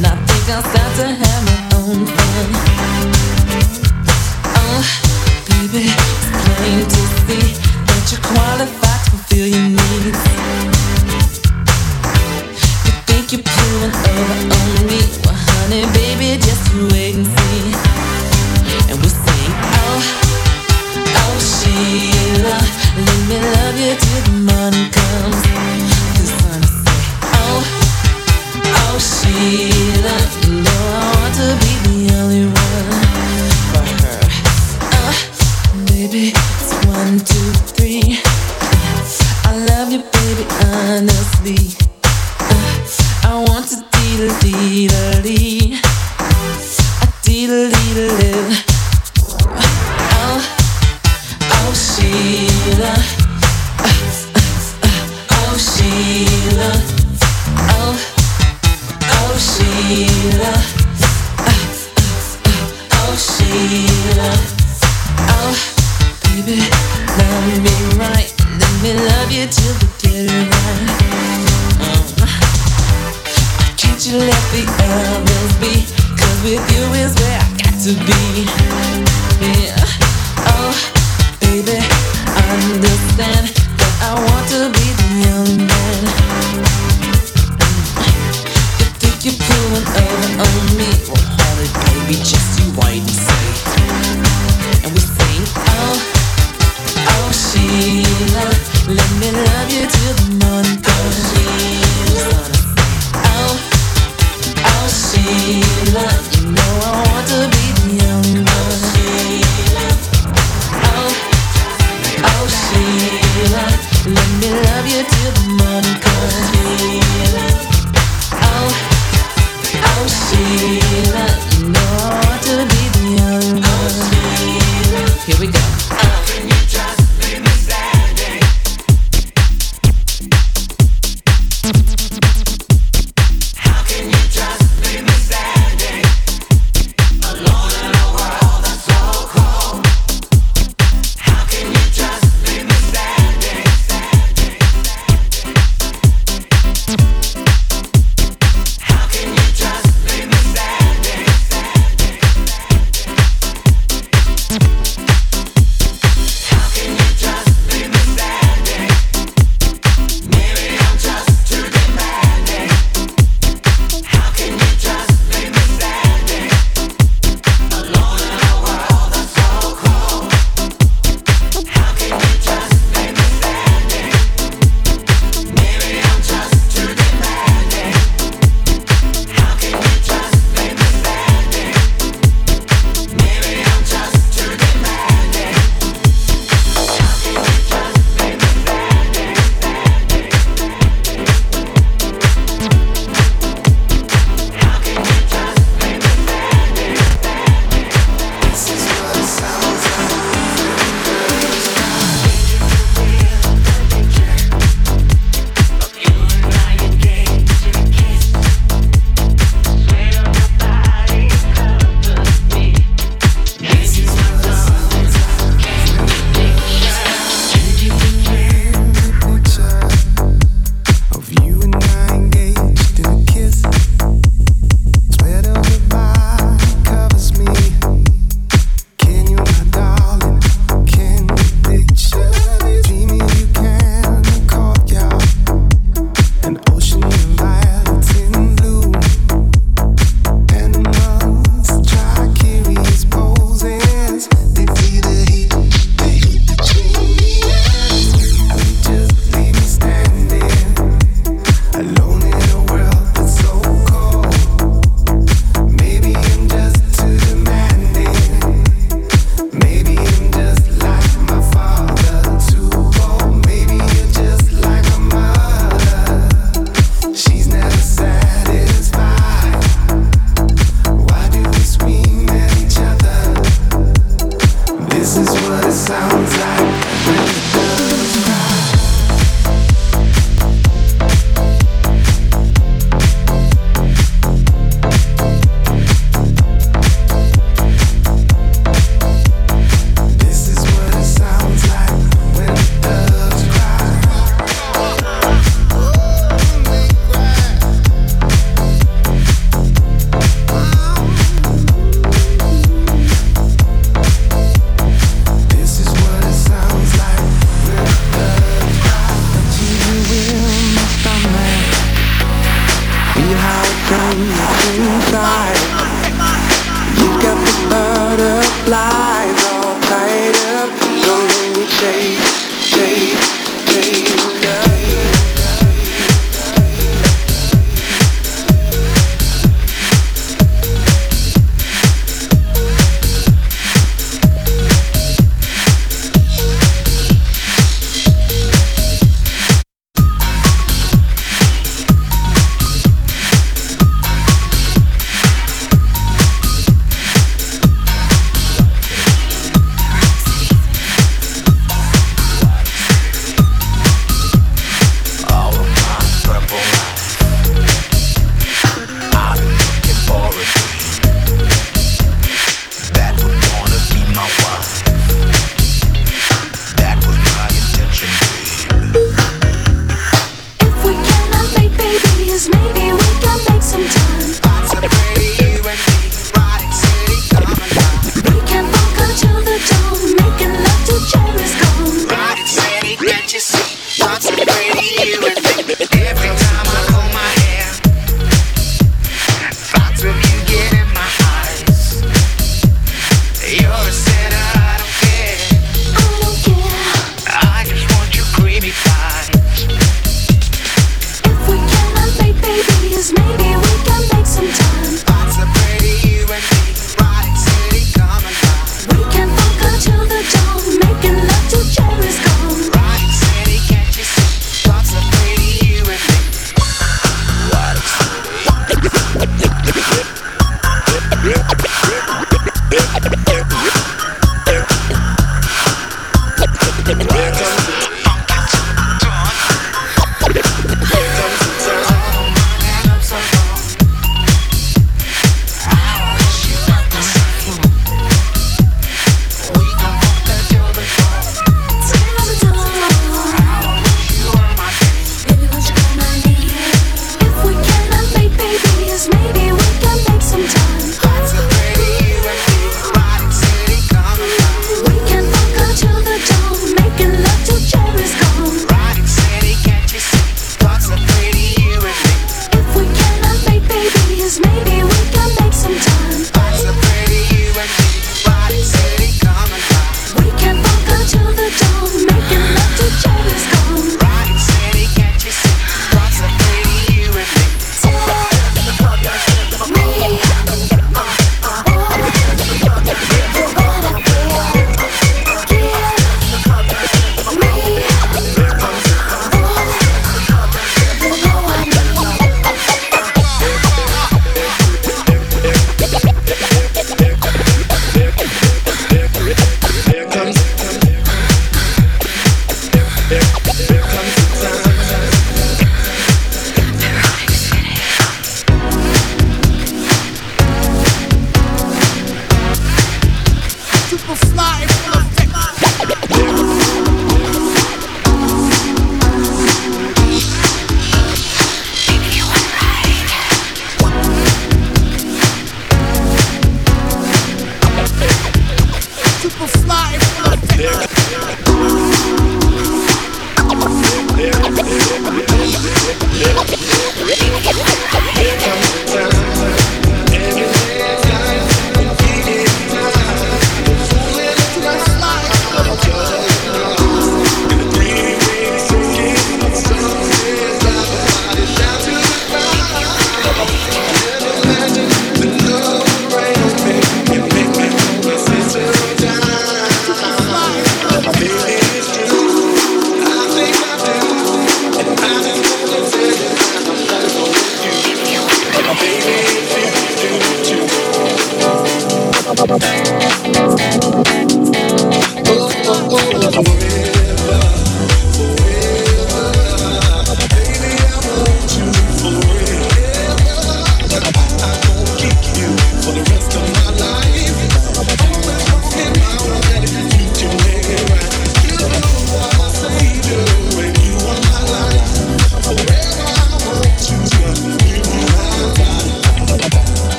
And I think I'll start to have my own fun. Oh, baby, to see that you're qualified to fulfill your